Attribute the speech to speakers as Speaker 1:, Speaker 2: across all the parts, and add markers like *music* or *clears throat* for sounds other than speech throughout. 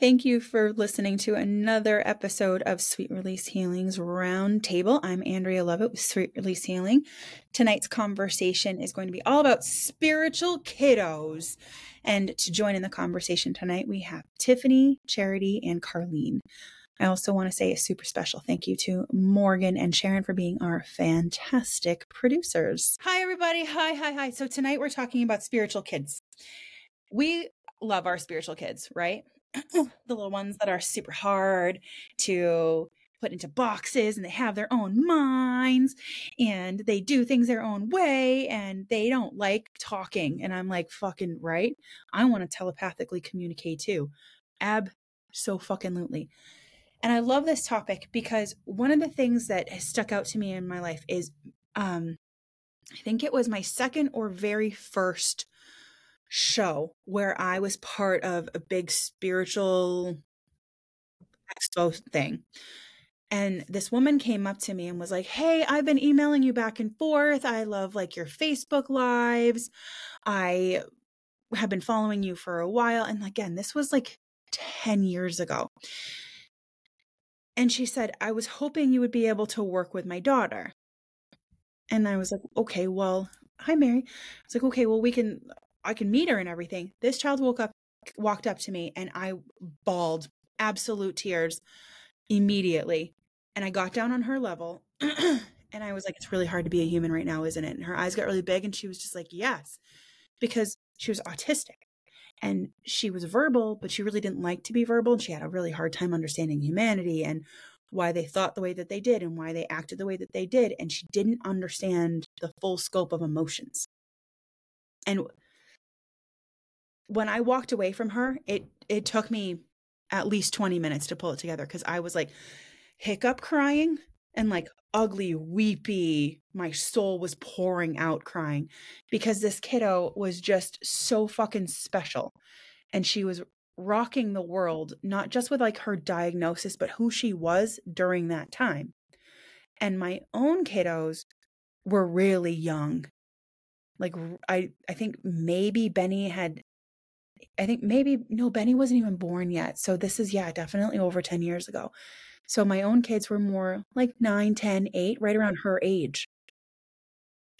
Speaker 1: Thank you for listening to another episode of Sweet Release Healing's Roundtable. I'm Andrea Lovett with Sweet Release Healing. Tonight's conversation is going to be all about spiritual kiddos. And to join in the conversation tonight, we have Tiffany, Charity, and Carlene. I also want to say a super special thank you to Morgan and Sharon for being our fantastic producers. Hi, everybody. Hi, hi, hi. So, tonight we're talking about spiritual kids. We love our spiritual kids, right? *clears throat* the little ones that are super hard to put into boxes and they have their own minds and they do things their own way and they don't like talking. And I'm like, fucking right. I want to telepathically communicate too. Ab so fucking lootly. And I love this topic because one of the things that has stuck out to me in my life is um I think it was my second or very first show where I was part of a big spiritual expo thing. And this woman came up to me and was like, Hey, I've been emailing you back and forth. I love like your Facebook lives. I have been following you for a while. And again, this was like 10 years ago. And she said, I was hoping you would be able to work with my daughter. And I was like, okay, well, hi, Mary. I was like, okay, well, we can, I can meet her and everything. This child woke up, walked up to me, and I bawled absolute tears immediately. And I got down on her level *clears throat* and I was like, it's really hard to be a human right now, isn't it? And her eyes got really big and she was just like, yes, because she was autistic and she was verbal, but she really didn't like to be verbal. And she had a really hard time understanding humanity and why they thought the way that they did and why they acted the way that they did. And she didn't understand the full scope of emotions. And when I walked away from her, it it took me at least 20 minutes to pull it together because I was like hiccup crying and like ugly, weepy. My soul was pouring out crying because this kiddo was just so fucking special. And she was rocking the world, not just with like her diagnosis, but who she was during that time. And my own kiddos were really young. Like I I think maybe Benny had I think maybe no, Benny wasn't even born yet. So this is, yeah, definitely over 10 years ago. So my own kids were more like 9, 10, 8, right around her age.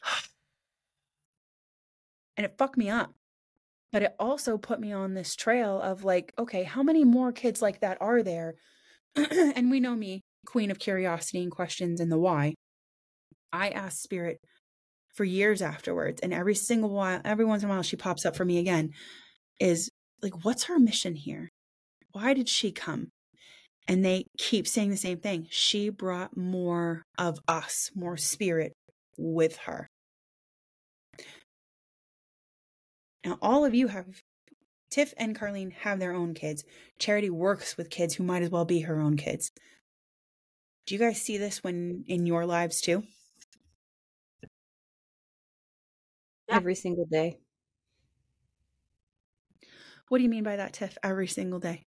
Speaker 1: *sighs* And it fucked me up. But it also put me on this trail of like, okay, how many more kids like that are there? *clears throat* and we know me, queen of curiosity and questions and the why. I asked Spirit for years afterwards, and every single while, every once in a while, she pops up for me again is like, what's her mission here? Why did she come? And they keep saying the same thing. She brought more of us, more spirit with her. Now, all of you have, Tiff and Carlene have their own kids. Charity works with kids who might as well be her own kids. Do you guys see this when in your lives too?
Speaker 2: Every single day.
Speaker 1: What do you mean by that, Tiff? Every single day.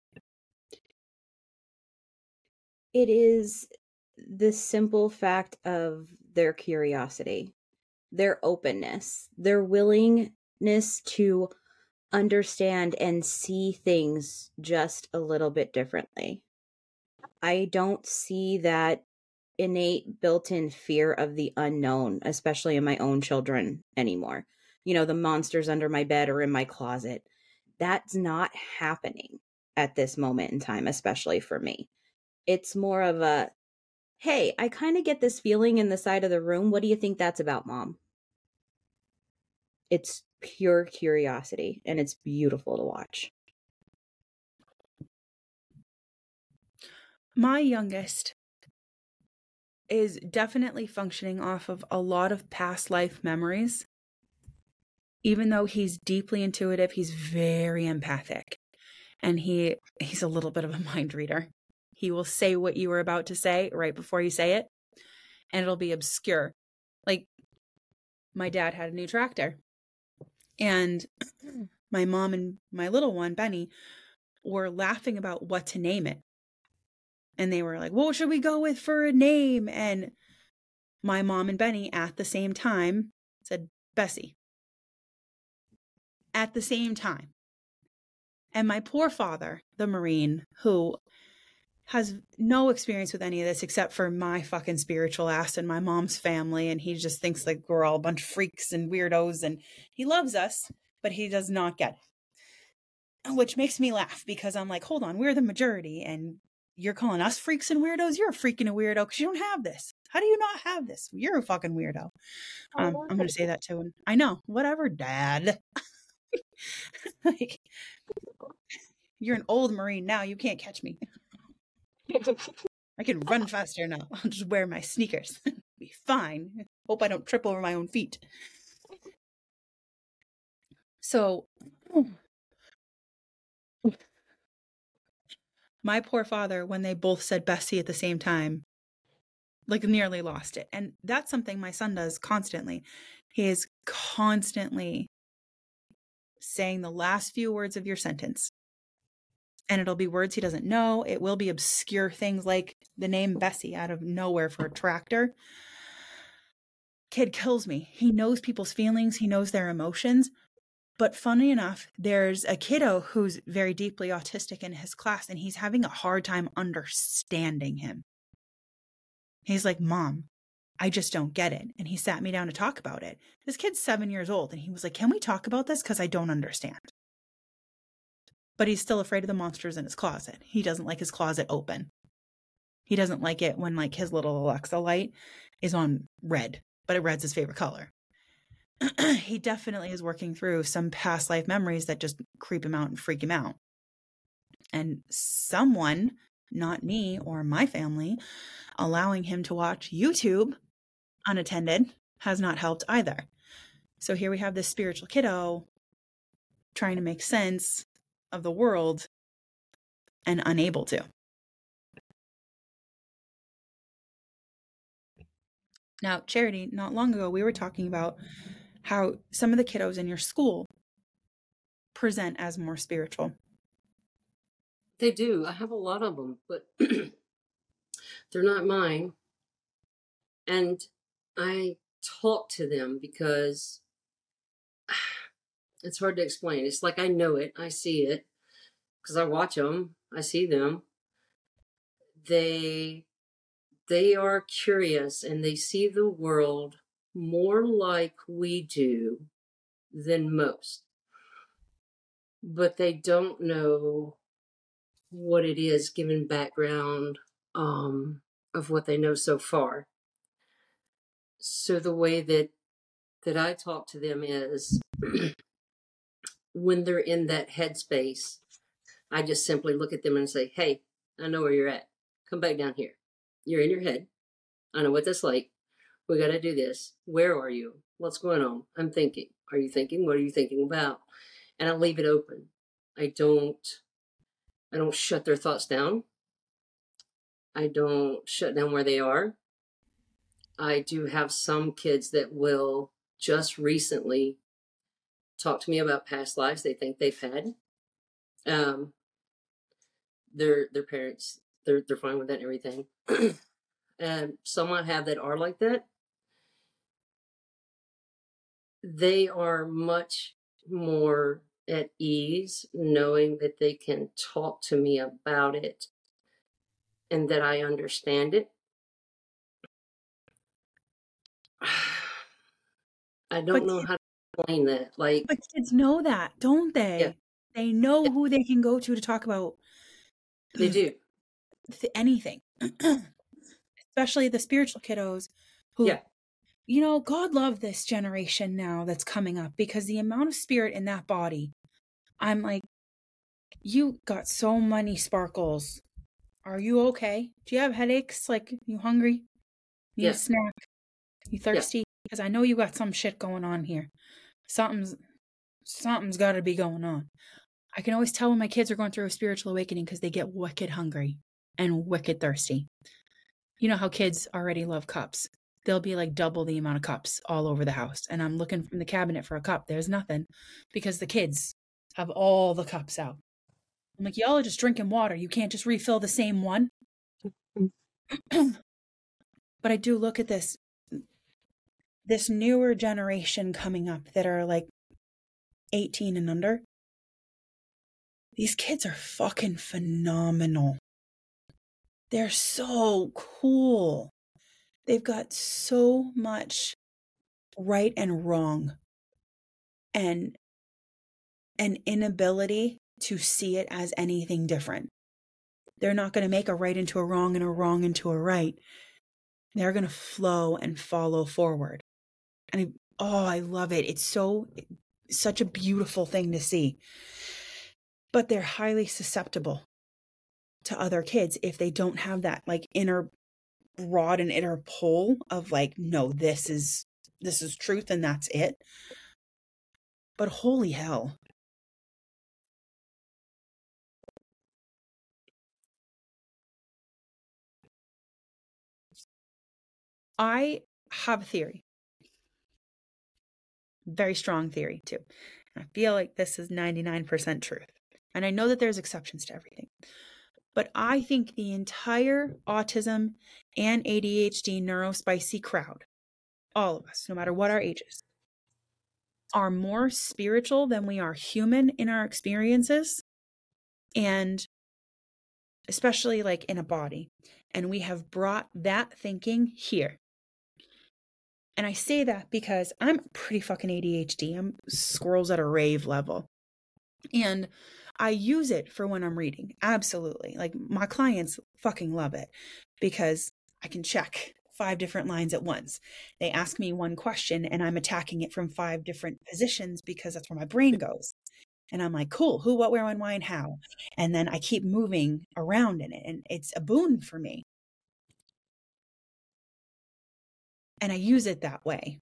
Speaker 2: It is the simple fact of their curiosity, their openness, their willingness to understand and see things just a little bit differently. I don't see that innate built in fear of the unknown, especially in my own children anymore. You know, the monsters under my bed or in my closet that's not happening at this moment in time, especially for me. It's more of a, hey, I kind of get this feeling in the side of the room. What do you think that's about, mom? It's pure curiosity and it's beautiful to watch.
Speaker 1: My youngest is definitely functioning off of a lot of past life memories even though he's deeply intuitive, he's very empathic. And he he's a little bit of a *laughs* mind reader. He will say what you were about to say right before you say it, and it'll be obscure. Like my dad had a new tractor. And *clears throat* my mom and my little one, Benny, were laughing about what to name it. And they were like, What should we go with for a name? And my mom and Benny at the same time said, Bessie at the same time. And my poor father, the Marine, who has no experience with any of this except for my fucking spiritual ass and my mom's family. And he just thinks like we're all a bunch of freaks and weirdos. And he loves us, but he does not get it. Which makes me laugh because I'm like, hold on, we're the majority. And you're calling us freaks and weirdos? You're a freaking a weirdo because you don't have this. How do you not have this? You're a fucking weirdo. Um, I'm going to say that to him. I know. Whatever, dad. *laughs* *laughs* like, you're an old Marine now. You can't catch me. I can run faster now. I'll just wear my sneakers. *laughs* Be fine. Hope I don't trip over my own feet. So, *sighs* my poor father, when they both said Bessie at the same time, like nearly lost it. And that's something my son does constantly. He is constantly saying the last few words of your sentence. And it'll be words he doesn't know. It will be obscure things like the name Bessie out of nowhere for a tractor. Kid kills me. He knows people's feelings, he knows their emotions. But funny enough, there's a kiddo who's very deeply autistic in his class, and he's having a hard time understanding him. He's like, Mom, I just don't get it. And he sat me down to talk about it. This kid's seven years old, and he was like, Can we talk about this? Because I don't understand. But he's still afraid of the monsters in his closet. He doesn't like his closet open. He doesn't like it when like his little Alexa light is on red, but it red's his favorite color. *clears throat* he definitely is working through some past life memories that just creep him out and freak him out. And someone not me or my family, allowing him to watch YouTube unattended has not helped either. So here we have this spiritual kiddo trying to make sense of the world and unable to. Now, Charity, not long ago, we were talking about how some of the kiddos in your school present as more spiritual.
Speaker 3: They do. I have a lot of them, but *clears throat* they're not mine. And I talk to them because *sighs* it's hard to explain. It's like I know it, I see it because I watch them, I see them. They they are curious and they see the world more like we do than most. But they don't know what it is given background um, of what they know so far. So the way that that I talk to them is *clears throat* when they're in that headspace, I just simply look at them and say, "Hey, I know where you're at. Come back down here. You're in your head. I know what that's like. We got to do this. Where are you? What's going on? I'm thinking. Are you thinking? What are you thinking about?" And I leave it open. I don't I don't shut their thoughts down. I don't shut down where they are. I do have some kids that will just recently talk to me about past lives they think they've had. Um, their their parents they're they're fine with that and everything. and *clears throat* some I have that are like that. They are much more at ease knowing that they can talk to me about it and that I understand it. *sighs* I don't but know how to explain that. Like,
Speaker 1: but kids know that, don't they? Yeah. They know yeah. who they can go to to talk about.
Speaker 3: They do *clears throat*
Speaker 1: anything, *clears throat* especially the spiritual kiddos who yeah you know, God love this generation now that's coming up because the amount of spirit in that body, I'm like, you got so many sparkles. Are you okay? Do you have headaches? Like, you hungry? You yeah. a snack? You thirsty? Yeah. Because I know you got some shit going on here. Something's something's got to be going on. I can always tell when my kids are going through a spiritual awakening because they get wicked hungry and wicked thirsty. You know how kids already love cups there'll be like double the amount of cups all over the house. And I'm looking from the cabinet for a cup. There's nothing because the kids have all the cups out. I'm like, y'all are just drinking water. You can't just refill the same one. Mm-hmm. *clears throat* but I do look at this this newer generation coming up that are like 18 and under. These kids are fucking phenomenal. They're so cool. They've got so much right and wrong and an inability to see it as anything different. They're not going to make a right into a wrong and a wrong into a right. They're going to flow and follow forward. And I, oh, I love it. It's so, such a beautiful thing to see. But they're highly susceptible to other kids if they don't have that like inner rod and inner pull of like, no, this is, this is truth and that's it. But holy hell, I have a theory. Very strong theory, too. I feel like this is 99% truth. And I know that there's exceptions to everything. But I think the entire autism and ADHD neurospicy crowd, all of us, no matter what our ages, are more spiritual than we are human in our experiences. And especially like in a body. And we have brought that thinking here. And I say that because I'm pretty fucking ADHD. I'm squirrels at a rave level. And I use it for when I'm reading. Absolutely. Like my clients fucking love it because I can check five different lines at once. They ask me one question and I'm attacking it from five different positions because that's where my brain goes. And I'm like, cool, who, what, where, when, why, and how. And then I keep moving around in it. And it's a boon for me. And I use it that way.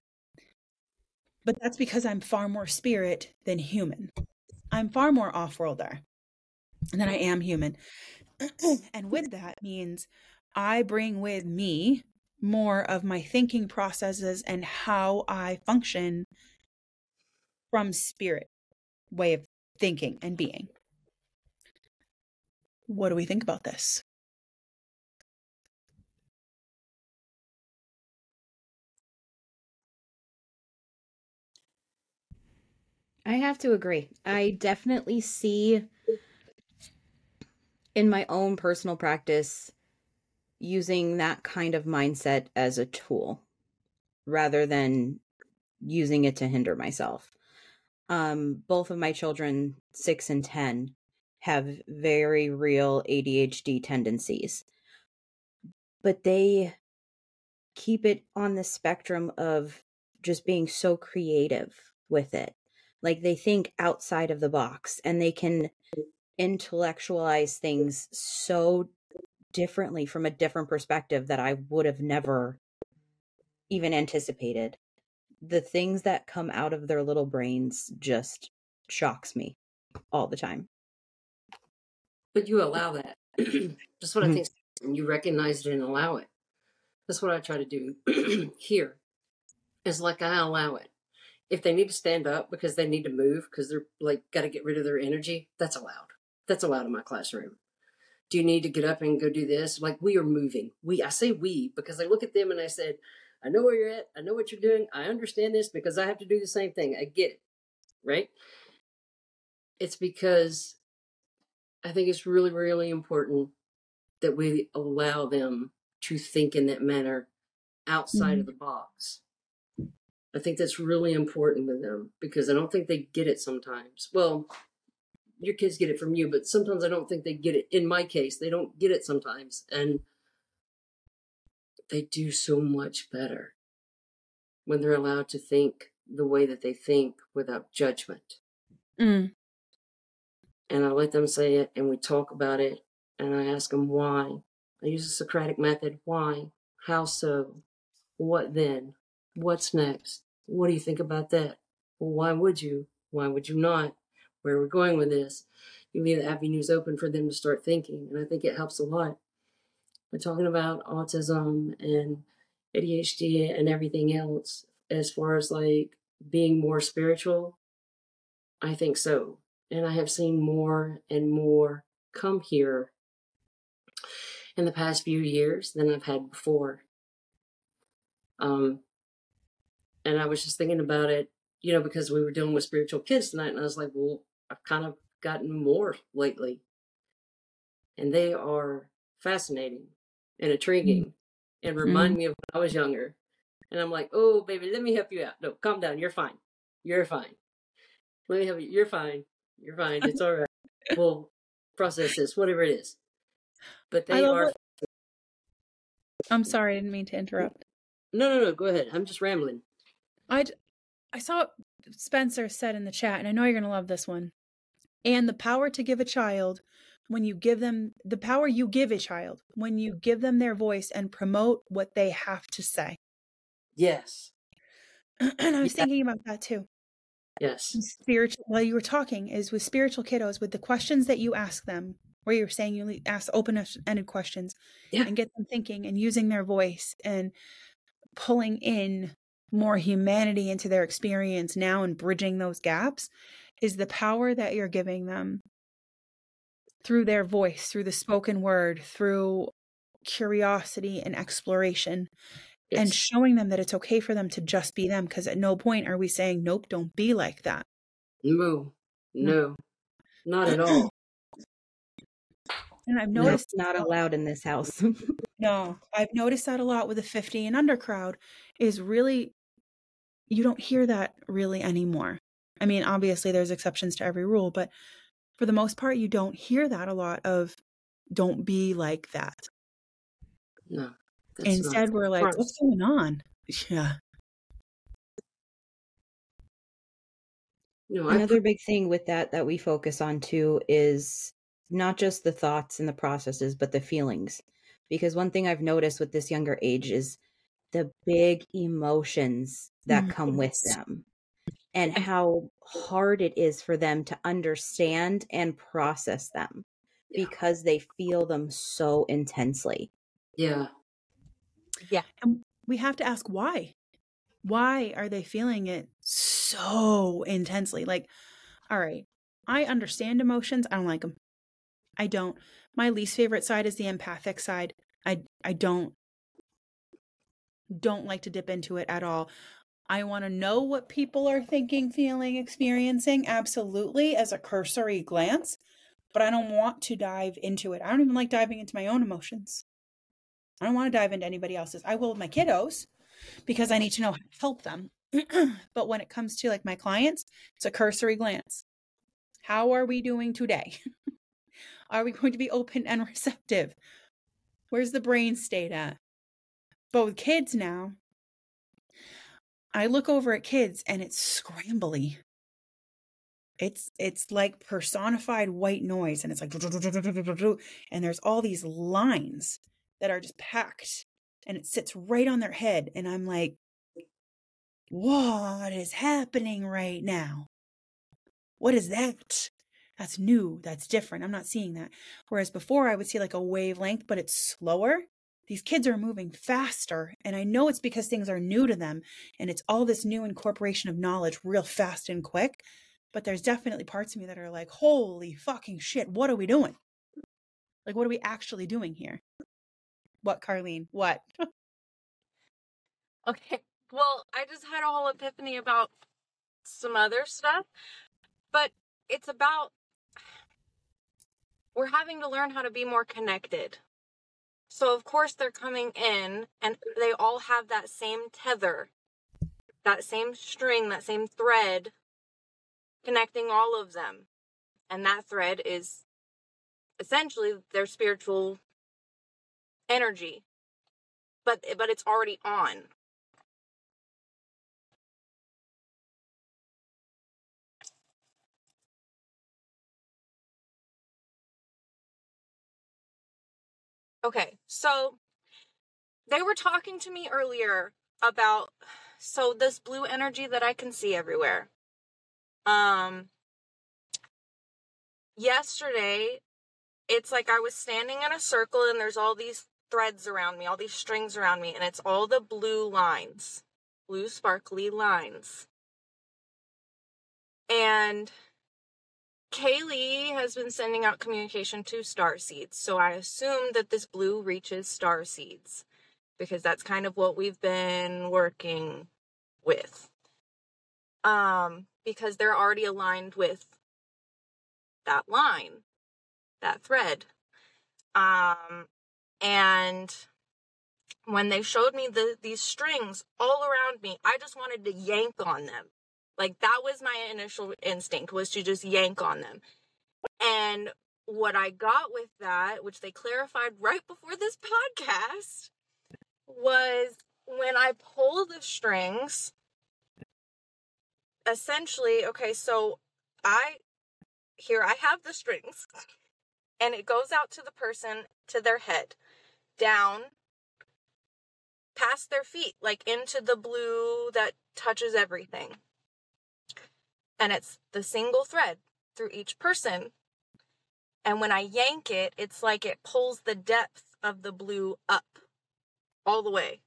Speaker 1: But that's because I'm far more spirit than human. I'm far more off worlder than I am human. *clears throat* and with that means I bring with me more of my thinking processes and how I function from spirit way of thinking and being. What do we think about this?
Speaker 2: I have to agree. I definitely see in my own personal practice using that kind of mindset as a tool rather than using it to hinder myself. Um, both of my children, six and 10, have very real ADHD tendencies, but they keep it on the spectrum of just being so creative with it like they think outside of the box and they can intellectualize things so differently from a different perspective that I would have never even anticipated. The things that come out of their little brains just shocks me all the time.
Speaker 3: But you allow that. *clears throat* That's what I mm-hmm. think. You recognize it and allow it. That's what I try to do *clears throat* here. Is like I allow it if they need to stand up because they need to move because they're like got to get rid of their energy, that's allowed. That's allowed in my classroom. Do you need to get up and go do this? Like we are moving. We I say we because I look at them and I said, I know where you're at. I know what you're doing. I understand this because I have to do the same thing. I get it. Right? It's because I think it's really, really important that we allow them to think in that manner outside mm-hmm. of the box I think that's really important with them because I don't think they get it sometimes. Well, your kids get it from you, but sometimes I don't think they get it. In my case, they don't get it sometimes. And they do so much better when they're allowed to think the way that they think without judgment. Mm. And I let them say it and we talk about it and I ask them why. I use the Socratic method. Why? How so? What then? What's next? What do you think about that? Well, why would you? Why would you not? Where are we going with this? You leave the avenues open for them to start thinking. And I think it helps a lot. We're talking about autism and ADHD and everything else as far as like being more spiritual. I think so. And I have seen more and more come here in the past few years than I've had before. Um, and I was just thinking about it, you know, because we were dealing with spiritual kids tonight, and I was like, well, I've kind of gotten more lately. And they are fascinating and mm. intriguing and remind mm-hmm. me of when I was younger. And I'm like, oh, baby, let me help you out. No, calm down. You're fine. You're fine. Let me help you. You're fine. You're fine. It's all right. We'll process this, whatever it is. But they are.
Speaker 1: it. *laughs* I'm sorry, I didn't mean to interrupt.
Speaker 3: No, no, no. Go ahead. I'm just rambling.
Speaker 1: I I saw what Spencer said in the chat, and I know you're gonna love this one. And the power to give a child when you give them the power you give a child when you give them their voice and promote what they have to say.
Speaker 3: Yes. *clears throat*
Speaker 1: and I was
Speaker 3: Yeah.
Speaker 1: thinking about that too.
Speaker 3: Yes.
Speaker 1: Spiritual while you were talking is with spiritual kiddos with the questions that you ask them, where you're saying you ask open-ended questions
Speaker 3: Yeah.
Speaker 1: and get them thinking and using their voice and pulling in more humanity into their experience now and bridging those gaps is the power that you're giving them through their voice, through the spoken word, through curiosity and exploration, and showing them that it's okay for them to just be them. Because at no point are we saying, nope, don't be like that.
Speaker 3: No. No. Not at all. *clears throat*
Speaker 1: And I've noticed
Speaker 2: it's not allowed in this house. *laughs*
Speaker 1: No, I've noticed that a lot with the 50 and under crowd is really, you don't hear that really anymore. I mean, obviously there's exceptions to every rule, but for the most part, you don't hear that a lot of don't be like that.
Speaker 3: No. That's not
Speaker 1: Instead, we're like, what's going on? *laughs* Yeah.
Speaker 3: No, I
Speaker 2: Another big thing with that that we focus on too is not just the thoughts and the processes, but the feelings. Because one thing I've noticed with this younger age is the big emotions that
Speaker 1: Mm,
Speaker 2: come with them and how hard it is for them to understand and process them
Speaker 3: Yeah.
Speaker 2: because they feel them so intensely.
Speaker 3: Yeah. Yeah.
Speaker 1: And we have to ask why. Why are they feeling it so intensely? Like, all right, I understand emotions. I don't like them. I don't. My least favorite side is the empathic side. I I don't don't like to dip into it at all. I want to know what people are thinking, feeling, experiencing absolutely as a cursory glance, but I don't want to dive into it. I don't even like diving into my own emotions. I don't want to dive into anybody else's. I will with my kiddos because I need to know how to help them. *clears throat* but when it comes to like my clients, it's a cursory glance. How are we doing today? *laughs* are we going to be open and receptive? Where's the brain state at? But with kids now, I look over at kids and it's scrambly. It's it's like personified white noise and it's like and there's all these lines that are just packed and it sits right on their head and I'm like what is happening right now? What is that? That's new. That's different. I'm not seeing that. Whereas before I would see like a wavelength, but it's slower. These kids are moving faster. And I know it's because things are new to them and it's all this new incorporation of knowledge real fast and quick. But there's definitely parts of me that are like, holy fucking shit, what are we doing? Like, what are we actually doing here? What, Carlene? What? *laughs*
Speaker 4: Okay. Well, I just had a whole epiphany about some other stuff, but it's about we're having to learn how to be more connected. So, of course, they're coming in and they all have that same tether, that same string, that same thread connecting all of them. And that thread is essentially their spiritual energy. But but it's already on. Okay, so they were talking to me earlier about so this blue energy that I can see everywhere. Um yesterday it's like I was standing in a circle and there's all these threads around me, all these strings around me and it's all the blue lines. Blue sparkly lines. And Kaylee has been sending out communication to star seeds. So I assume that this blue reaches star seeds because that's kind of what we've been working with. Um because they're already aligned with that line, that thread. Um, and when they showed me the these strings all around me, I just wanted to yank on them. Like that was my initial instinct was to just yank on them. And what I got with that, which they clarified right before this *laughs* podcast, was when I pull the strings, essentially, okay, so I here I have the strings and it goes out to the person to their head, down past their feet, like into the blue that touches everything. And it's the single thread through each person. And when I yank it, it's like it pulls the depth of the blue up all the way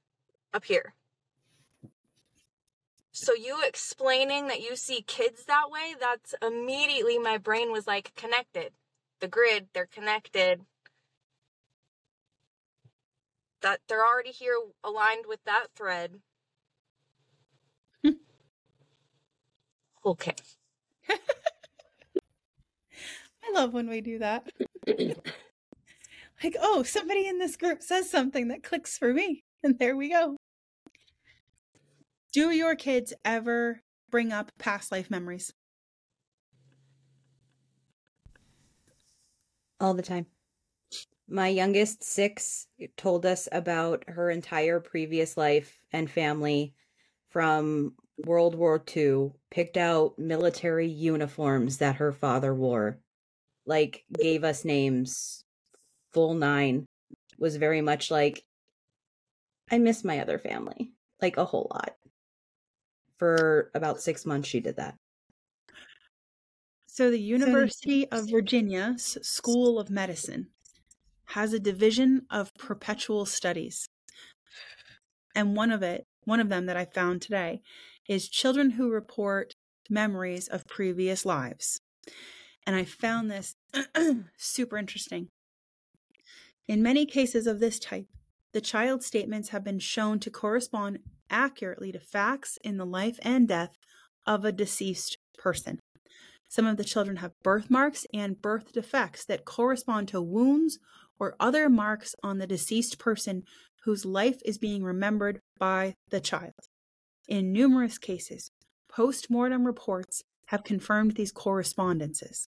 Speaker 4: up here. So you explaining that you see kids that way, that's immediately my brain was like connected. The grid, they're connected. That they're already here aligned with that thread. Okay. *laughs*
Speaker 1: I love when we do that. like, oh, somebody in this group says something that clicks for me. And there we go. Do your kids ever bring up past life memories?
Speaker 2: All the time. My youngest, six, told us about her entire previous life and family from World War II, picked out military uniforms that her father wore, like gave us names, full nine, was very much like, I miss my other family, like a whole lot. For about six months, she did that.
Speaker 1: So, the University of Virginia's School of Medicine has a division of perceptual studies. And one of it, one of them that I found today, is children who report memories of previous lives. And I found this *clears throat* super interesting. In many cases of this type, the child's statements have been shown to correspond accurately to facts in the life and death of a deceased person. Some of the children have birthmarks and birth defects that correspond to wounds or other marks on the deceased person whose life is being remembered by the child. In numerous cases, post mortem reports have confirmed these correspondences.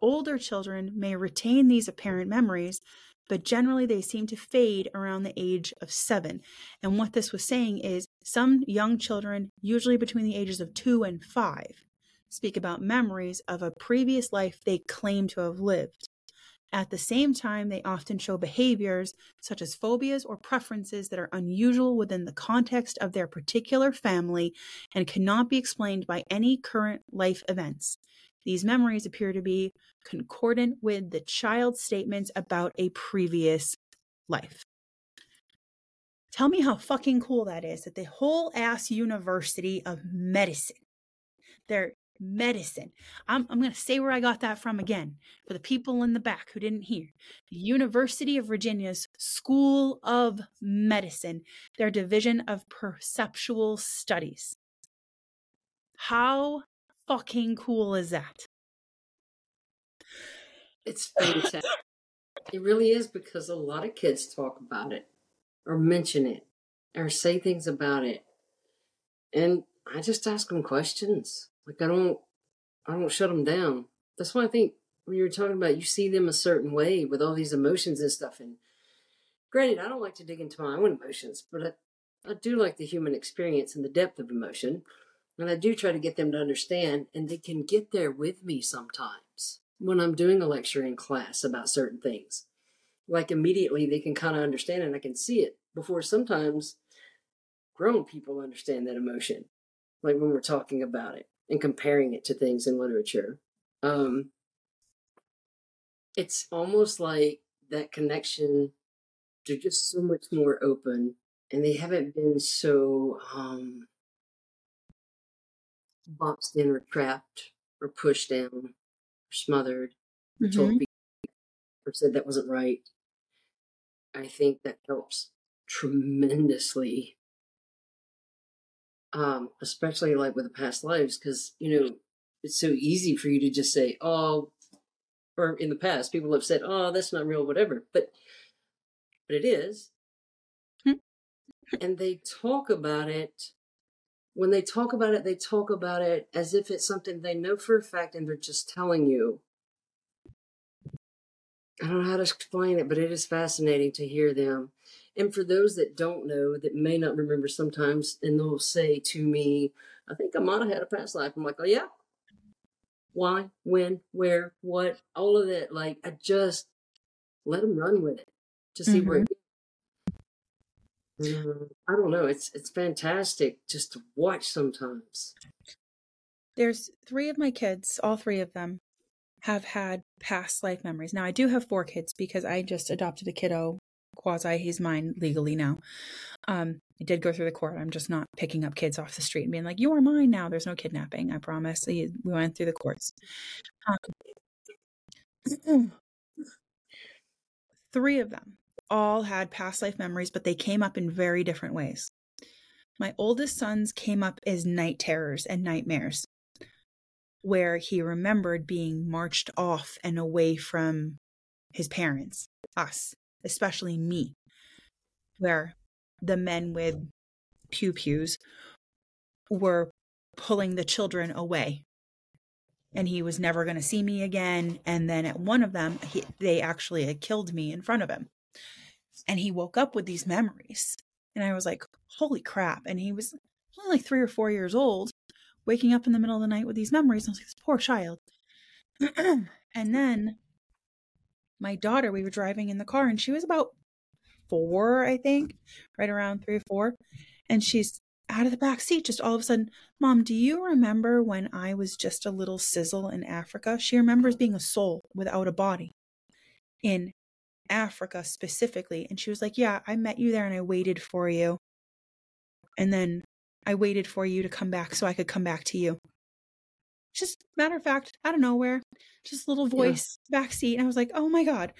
Speaker 1: Older children may retain these apparent memories, but generally they seem to fade around the age of seven. And what this was saying is some young children, usually between the ages of two and five, speak about memories of a previous life they claim to have lived. At the same time, they often show behaviors such as phobias or preferences that are unusual within the context of their particular family and cannot be explained by any current life events. These memories appear to be concordant with the child's statements about a previous life. Tell me how fucking cool that is that the whole ass University of Medicine, they're medicine. I'm, I'm going to say where I got that from again for the people in the back who didn't hear. The University of Virginia's School of Medicine, their division of perceptual studies. How fucking cool is that?
Speaker 3: It's fantastic. it really is because a lot of kids talk about it or mention it or say things about it. And I just ask them questions. Like I don't, I don't shut them down. That's why I think when you were talking about, you see them a certain way with all these emotions and stuff. And granted, I don't like to dig into my own emotions, but I, I do like the human experience and the depth of emotion. And I do try to get them to understand, and they can get there with me sometimes when I'm doing a lecture in class about certain things. Like immediately they can kind of understand and I can see it before sometimes grown people understand that emotion, like when we're talking about it and comparing it to things in literature. Um, it's almost like that connection they're just so much more open and they haven't been so um boxed in or trapped or pushed down or smothered. Or told or said that wasn't right. I think that helps tremendously um especially like with the past lives because you know it's so easy for you to just say oh or in the past, people have said, "Oh, that's not real," whatever. But but it is,
Speaker 1: Hmm.
Speaker 3: and they talk about it. When they talk about it, they talk about it as if it's something they know for a fact, and they're just telling you. I don't know how to explain it, but it is fascinating to hear them. And for those that don't know, that may not remember sometimes, and they'll say to me, I think I might have had a past life. I'm like, oh, yeah. Why, when, where, what, all of that. Like, I just let them run with it to see where it goes. Mm, I don't know. It's it's fantastic just to watch sometimes.
Speaker 1: There's three of my kids, all three of them have had past life memories. Now, I do have four kids because I just adopted a kiddo quasi. He's mine legally now. Um, I did go through the court. I'm just not picking up kids off the street and being like, you are mine now. There's no kidnapping. I promise. We went through the courts. Um, *clears throat* three of them all had past life memories, but they came up in very different ways. My oldest son's came up as night terrors and nightmares, where he remembered being marched off and away from his parents, us, especially me, where the men with pew pews were pulling the children away. And he was never going to see me again. And then at one of them, he, they actually had killed me in front of him. And he woke up with these memories. And i was like holy crap. And he was only three or four years old waking up in the middle of the night with these memories. And i was like this poor child. *clears throat* And then my daughter we were driving in the car and she was about four i think right around three or four and she's out of the back seat just all of a sudden mom do you remember when i was just a little sizzle in africa she remembers being a soul without a body in Africa specifically. And she was like, Yeah, I met you there and I waited for you. And then I waited for you to come back so I could come back to you. Just matter of fact, out of nowhere, just a little voice yeah. backseat. And I was like, Oh my God.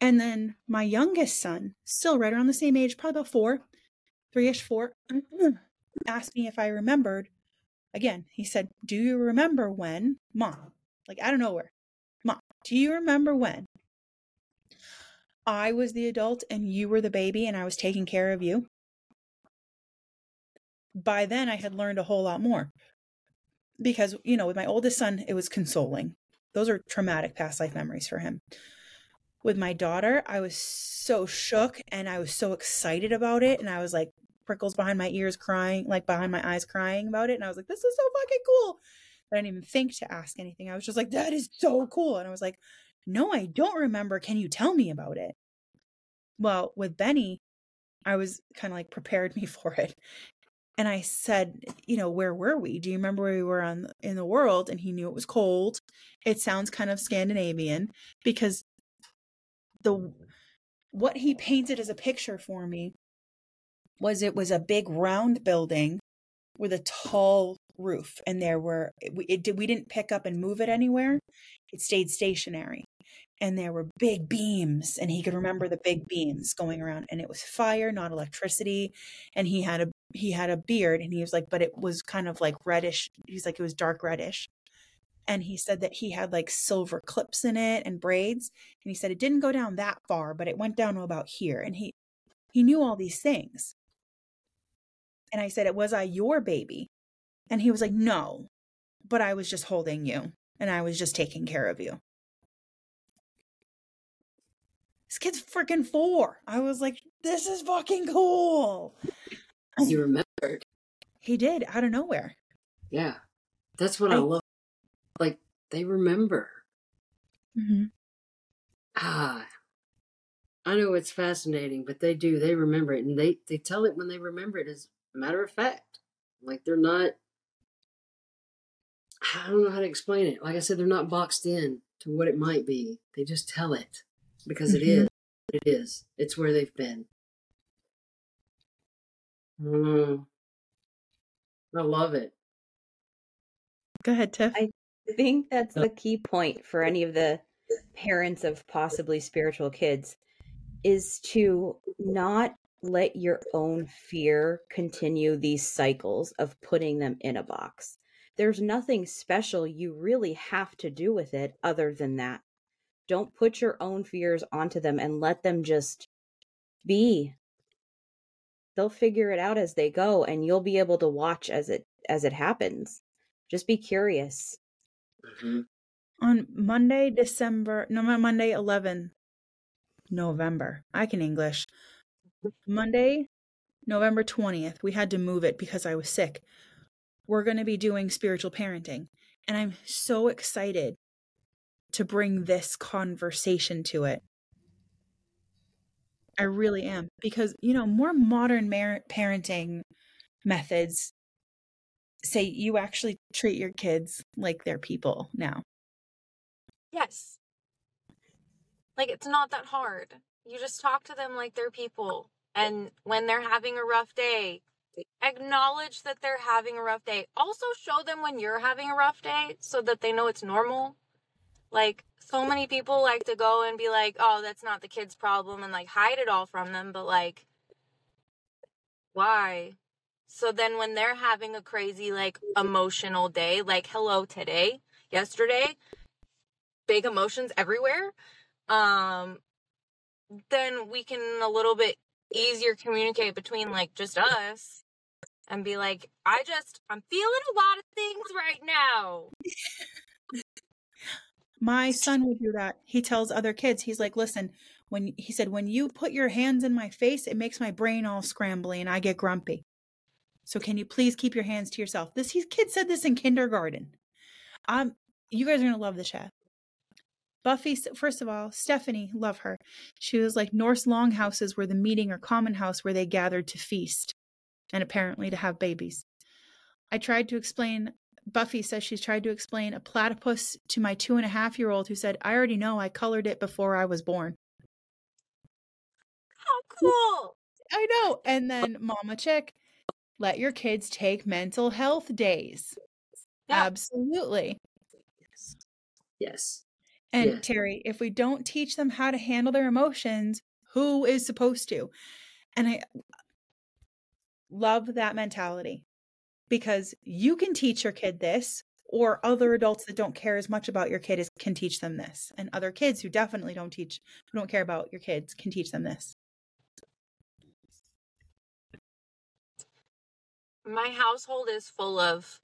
Speaker 1: And then my youngest son, still right around the same age, probably about four, three ish, four, *clears throat* asked me if I remembered. Again, he said, Do you remember when, mom? Like, out of nowhere, mom, do you remember when I was the adult and you were the baby and I was taking care of you. By then, I had learned a whole lot more. Because, you know, with my oldest son, it was consoling. Those are traumatic past life memories for him. With my daughter, I was so shook and I was so excited about it. And I was like, prickles behind my ears crying, like behind my eyes crying about it. And I was like, this is so fucking cool. I didn't even think to ask anything. I was just like, that is so cool. And I was like, no, I don't remember. Can you tell me about it? Well, with Benny, I was kind of like prepared *laughs* me for it. And I said, you know, where were we? Do you remember where we were on in the world? And he knew it was cold. It sounds kind of Scandinavian because the what he painted as a picture for me was it was a big round building with a tall roof and there were it, it we didn't pick up and move it anywhere it stayed stationary and there were big beams and he could remember the big beams going around and it was fire not electricity and he had a he had a beard and he was like but it was kind of like reddish he's like it was dark reddish and he said that he had like silver clips in it and braids and he said it didn't go down that far but it went down to about here and he he knew all these things. And i said it was i your baby? And he was like no but i was just holding you and i was just taking care of you this kid's freaking four. I was like, this is fucking cool.
Speaker 3: He remembered.
Speaker 1: He did out of nowhere.
Speaker 3: Yeah. That's what I, I love. Like, they remember.
Speaker 1: Mm-hmm.
Speaker 3: Ah. I know it's fascinating, but they do. They remember it. And they, they tell it when they remember it as a matter of fact. Like, they're not. I don't know how to explain it. Like I said, they're not boxed in to what it might be. They just tell it because mm-hmm. it is. It is. It's where they've been. Mm. I love it.
Speaker 1: Go ahead, Tiff.
Speaker 2: I think that's the key point for any of the parents of possibly spiritual kids is to not let your own fear continue these cycles of putting them in a box. There's nothing special you really have to do with it other than that Don't put your own fears onto them and let them just be. They'll figure it out as they go and you'll be able to watch as it as it happens. Just be curious.
Speaker 3: Mhm.
Speaker 1: On Monday, December, no, not Monday, 11 November. I can English. Monday, November 20th, we had to move it because I was sick. We're going to be doing spiritual parenting. And I'm so excited to bring this conversation to it. I really am. Because, you know, more modern parenting methods say you actually treat your kids like they're people now.
Speaker 4: Yes. Like it's not that hard. You just talk to them like they're people. And when they're having a rough day, acknowledge that they're having a rough day. Also show them when you're having a rough day so that they know it's normal. Like so many people like to go and be like, "Oh, that's not the kid's problem," and like hide it all from them, but like why? So then when they're having a crazy like emotional day, like hello today, yesterday, big emotions everywhere, um then we can a little bit easier communicate between like just us and be like, I just I'm feeling a lot of things right now.
Speaker 1: My son would do that. He tells other kids, he's like, listen, when he said, when you put your hands in my face, it makes my brain all scrambly and I get grumpy. So can you please keep your hands to yourself? This kid said this in kindergarten. Um, you guys are gonna love the chat. Buffy, first of all, Stephanie, love her. She was like Norse longhouses were the meeting or common house where they gathered to feast and apparently to have babies. I tried to explain, Buffy says she's tried to explain a platypus to my two and a half year old who said, I already know I colored it before I was born.
Speaker 4: How cool.
Speaker 1: I know. And then Mama Chick, let your kids take mental health days.
Speaker 4: Yeah.
Speaker 1: Absolutely.
Speaker 3: Yes. Yes.
Speaker 1: And
Speaker 3: Yeah.
Speaker 1: Terry, if we don't teach them how to handle their emotions, who is supposed to? And I love that mentality because you can teach your kid this, or other adults that don't care as much about your kid is, can teach them this. And other kids who definitely don't teach, who don't care about your kids, can teach them this.
Speaker 4: my household is full of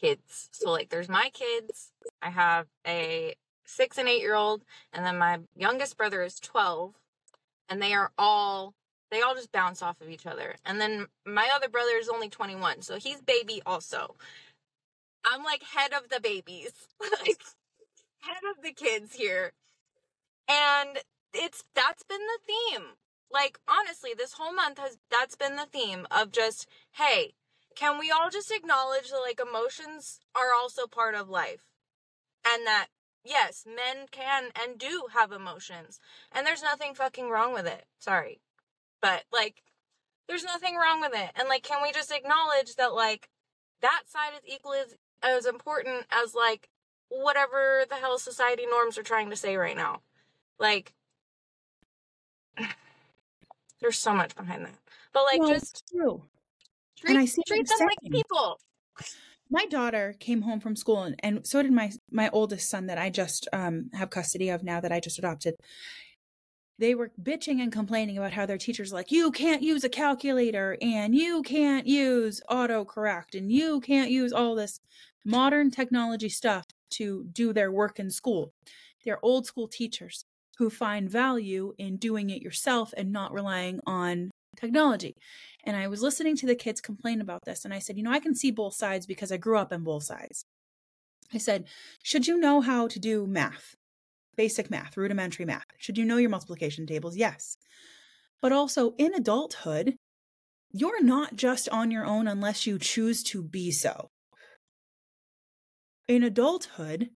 Speaker 4: kids. So like there's my kids. I have a 6 and 8 year old and then my youngest brother is 12 and they are all they all just bounce off of each other. And then my other brother is only 21. So he's baby also. I'm like head of the babies. *laughs* like head of the kids here. And it's that's been the theme. Like honestly, this whole month has that's been the theme of just hey, can we all just acknowledge that like emotions are also part of life? And that yes, men can and do have emotions. And there's nothing fucking wrong with it. Sorry. But like there's nothing wrong with it. And like can we just acknowledge that like that side is equally as, as important as like whatever the hell society norms are trying to say right now. Like *sighs* there's so much behind that. But like
Speaker 1: Well,
Speaker 4: just
Speaker 1: true.
Speaker 4: treat,
Speaker 1: I see
Speaker 4: treat them like people.
Speaker 1: my daughter came home from school and, and so did my my oldest son that i just um have custody of now that i just adopted they were bitching and complaining about how their teachers like you can't use a calculator and you can't use autocorrect and you can't use all this modern technology stuff to do their work in school they're old school teachers who find value in doing it yourself and not relying on technology and I was listening to the kids complain about this, and I said, You know, I can see both sides because I grew up in both sides. I said, Should you know how to do math? Basic math, rudimentary math. Should you know your multiplication tables? Yes. But also in adulthood, you're not just on your own unless you choose to be so. In adulthood,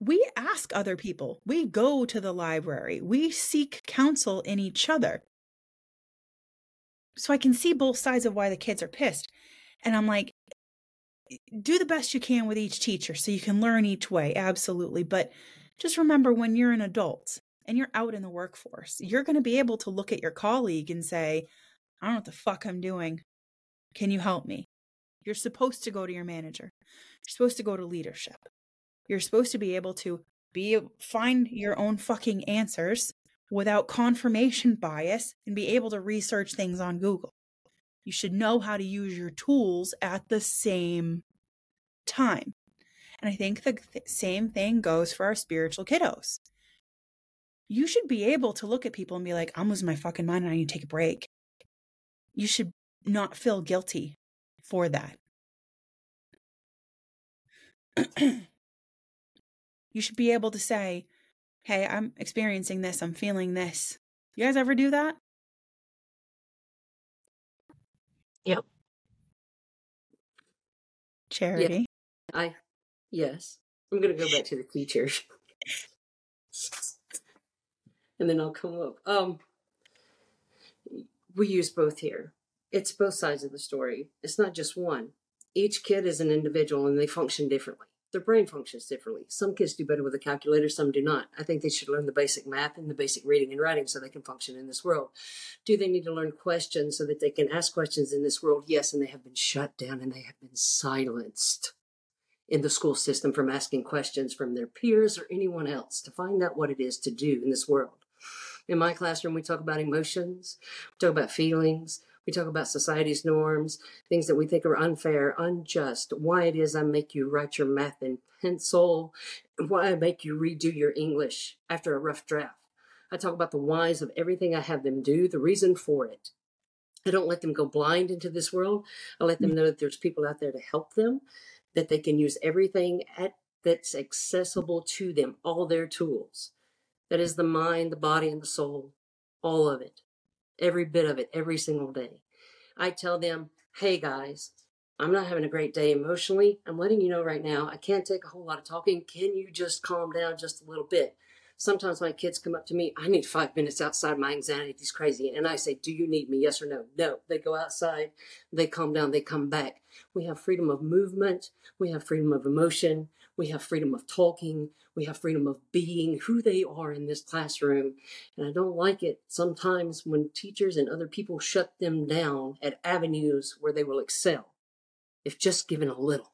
Speaker 1: we ask other people, we go to the library, we seek counsel in each other so I can see both sides of why the kids are pissed. And I'm like, do the best you can with each teacher so you can learn each way, absolutely. But just remember when you're an adult and you're out in the workforce, you're going to be able to look at your colleague and say, I don't know what the fuck I'm doing. Can you help me? You're supposed to go to your manager. You're supposed to go to leadership. You're supposed to be able to be find your own fucking answers without confirmation bias and be able to research things on Google. You should know how to use your tools at the same time. And I think the th- same thing goes for our spiritual kiddos. You should be able to look at people and be like, I'm losing my fucking mind and I need to take a break. You should not feel guilty for that. *clears throat* you should be able to say, Hey, I'm experiencing this, I'm feeling this. You guys ever do that?
Speaker 4: Yep.
Speaker 1: Charity.
Speaker 3: I, yes. I'm going to go back to the teacher. *laughs* and then I'll come up. Um, we use both here. It's both sides of the story. It's not just one. Each kid is an individual and they function differently their brain functions differently. Some kids do better with a calculator, some do not. I think they should learn the basic math and the basic reading and writing so they can function in this world. Do they need to learn questions so that they can ask questions in this world? Yes, and they have been shut down and they have been silenced in the school system from asking questions from their peers or anyone else to find out what it is to do in this world. In my classroom, we talk about emotions, we talk about feelings, we talk about society's norms, things that we think are unfair, unjust, why it is I make you write your math in pencil, why I make you redo your English after a rough draft. I talk about the whys of everything I have them do, the reason for it. I don't let them go blind into this world. I let them mm. know that there's people out there to help them, that they can use everything at, that's accessible to them, all their tools. That is the mind, the body, and the soul, all of it every bit of it every single day. I tell them, hey guys, I'm not having a great day emotionally. I'm letting you know right now, I can't take a whole lot of talking. Can you just calm down just a little bit? Sometimes my kids come up to me, I need five minutes outside. My anxiety is crazy. And I say, Do you need me? Yes or no? No. They go outside, they calm down, they come back. We have freedom of movement, we have freedom of emotion, we have freedom of talking, we have freedom of being who they are in this classroom. And I don't like it sometimes when teachers and other people shut them down at avenues where they will excel, if just given a little.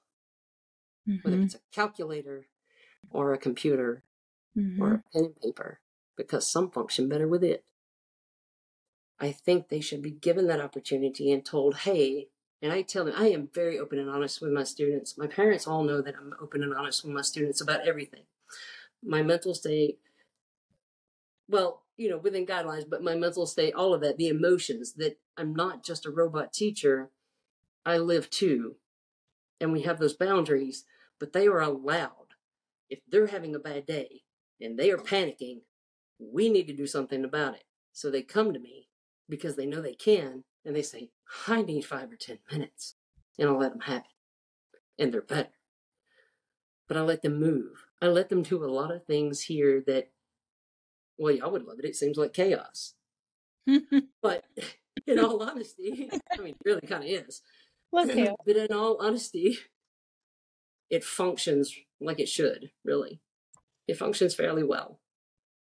Speaker 3: Mm-hmm. Whether it's a calculator or a computer mm-hmm. or a pen and paper, because some function better with it. I think they should be given that opportunity and told, hey, and I tell them, I am very open and honest with my students. My parents all know that I'm open and honest with my students about everything my mental state, well, you know, within guidelines, but my mental state, all of that, the emotions that I'm not just a robot teacher, I live too. And we have those boundaries, but they are allowed. If they're having a bad day and they are panicking, we need to do something about it. So they come to me because they know they can and they say, I need five or 10 minutes. And I'll let them have it. And they're better. But I let them move. I let them do a lot of things here that, well, y'all would love it. It seems like chaos. *laughs* but in all honesty, I mean, it really kind of is. *clears throat* But in all honesty, it functions like it should, really. It functions fairly well.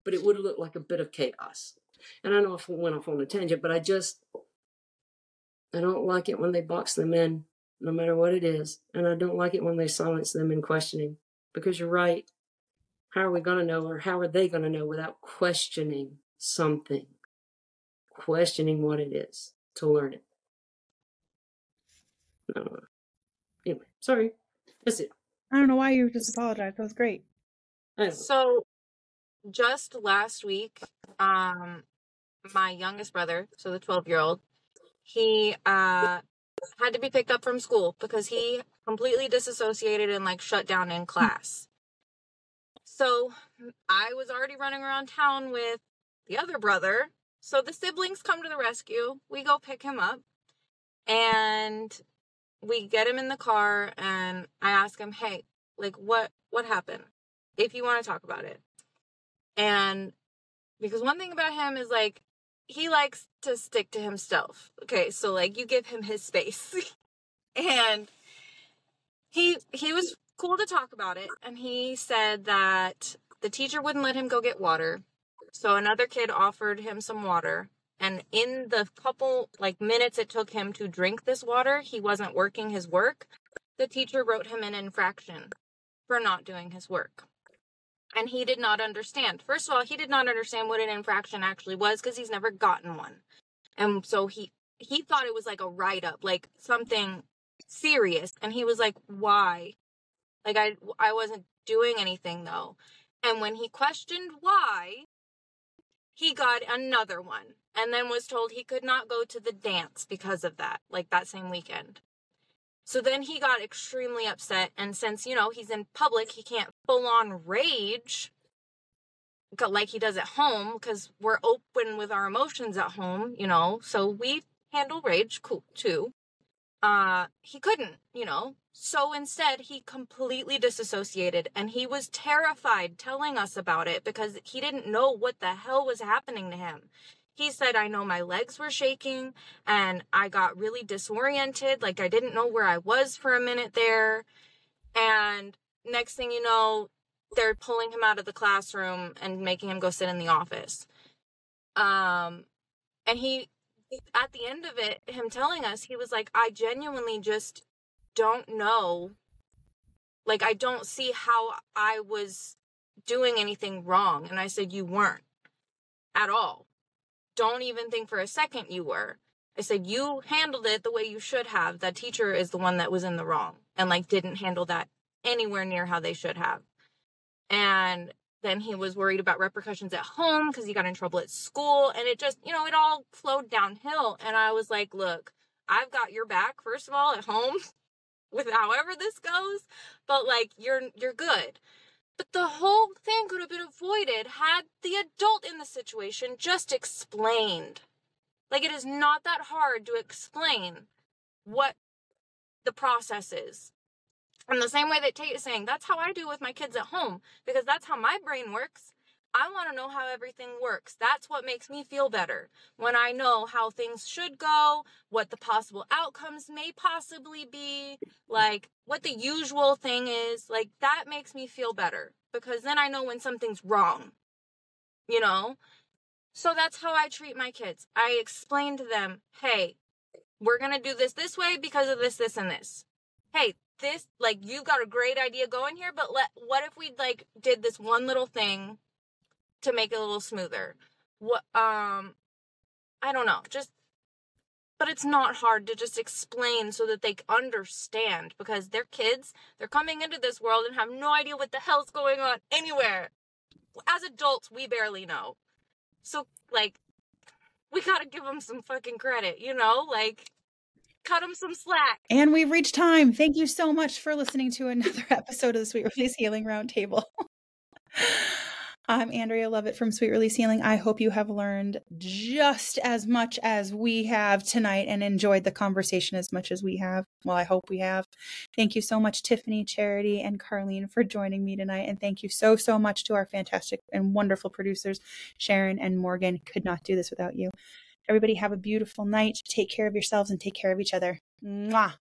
Speaker 3: But it would look like a bit of chaos. And I know I went off on a tangent, but I just, I don't like it when they box them in, no matter what it is. And I don't like it when they silence them in questioning because you're right. How are we going to know, or how are they going to know without questioning something? Questioning what it is to learn it. No. Anyway, sorry. That's it.
Speaker 1: I don't know why you just apologized. That was great.
Speaker 4: So, just last week, um, my youngest brother, so the 12 year old, he uh, had to be picked up from school because he completely disassociated and like shut down in class. So I was already running around town with the other brother. So the siblings come to the rescue. We go pick him up and we get him in the car and I ask him, "Hey, like what what happened? If you want to talk about it." And because one thing about him is like he likes to stick to himself. Okay, so like you give him his space. *laughs* and he he was cool to talk about it and he said that the teacher wouldn't let him go get water. So another kid offered him some water and in the couple like minutes it took him to drink this water, he wasn't working his work. The teacher wrote him an infraction for not doing his work. And he did not understand. First of all, he did not understand what an infraction actually was because he's never gotten one. And so he he thought it was like a write up, like something serious. And he was like, "Why?" Like I I wasn't doing anything though. And when he questioned why, he got another one and then was told he could not go to the dance because of that, like that same weekend. So then he got extremely upset. And since, you know, he's in public, he can't full on rage like he does at home because we're open with our emotions at home, you know. So we handle rage cool too. Uh, he couldn't, you know. So instead, he completely disassociated and he was terrified telling us about it because he didn't know what the hell was happening to him. He said, I know my legs were shaking and I got really disoriented. Like I didn't know where I was for a minute there. And next thing you know, they're pulling him out of the classroom and making him go sit in the office. Um, and he, at the end of it, him telling us, he was like, I genuinely just don't know. Like, I don't see how I was doing anything wrong. And I said, You weren't at all don't even think for a second you were. I said, you handled it the way you should have. That teacher is the one that was in the wrong and like didn't handle that anywhere near how they should have. And then he was worried about repercussions at home because he got in trouble at school. And it just, you know, it all flowed downhill. And I was like, look, I've got your back, first of all, at home *laughs* with however this goes, but like you're you're good. But the whole thing could have been avoided had the adult in the situation just explained. Like, it is not that hard to explain what the process is. In the same way that Tate is saying, that's how I do with my kids at home, because that's how my brain works. I want to know how everything works. That's what makes me feel better. When I know how things should go, what the possible outcomes may possibly be, like what the usual thing is, like that makes me feel better because then I know when something's wrong. You know? So that's how I treat my kids. I explain to them, hey, we're going to do this this way because of this, this, and this. Hey, this, like, you've got a great idea going here, but let, what if we, like, did this one little thing to make it a little smoother. What um I don't know, just but it's not hard to just explain so that they understand because they're kids, they're coming into this world and have no idea what the hell's going on anywhere. As adults, we barely know. So like we got to give them some fucking credit, you know? Like cut them some slack.
Speaker 1: And we've reached time. Thank you so much for listening to another *laughs* episode of the Sweet Release Healing Roundtable. *laughs* I'm Andrea Lovett from Sweet Release Healing. I hope you have learned just as much as we have tonight and enjoyed the conversation as much as we have. Well, I hope we have. Thank you so much, Tiffany, Charity, and Carlene, for joining me tonight. And thank you so, so much to our fantastic and wonderful producers, Sharon and Morgan. Could not do this without you. Everybody have a beautiful night. Take care of yourselves and take care of each other. Mwah.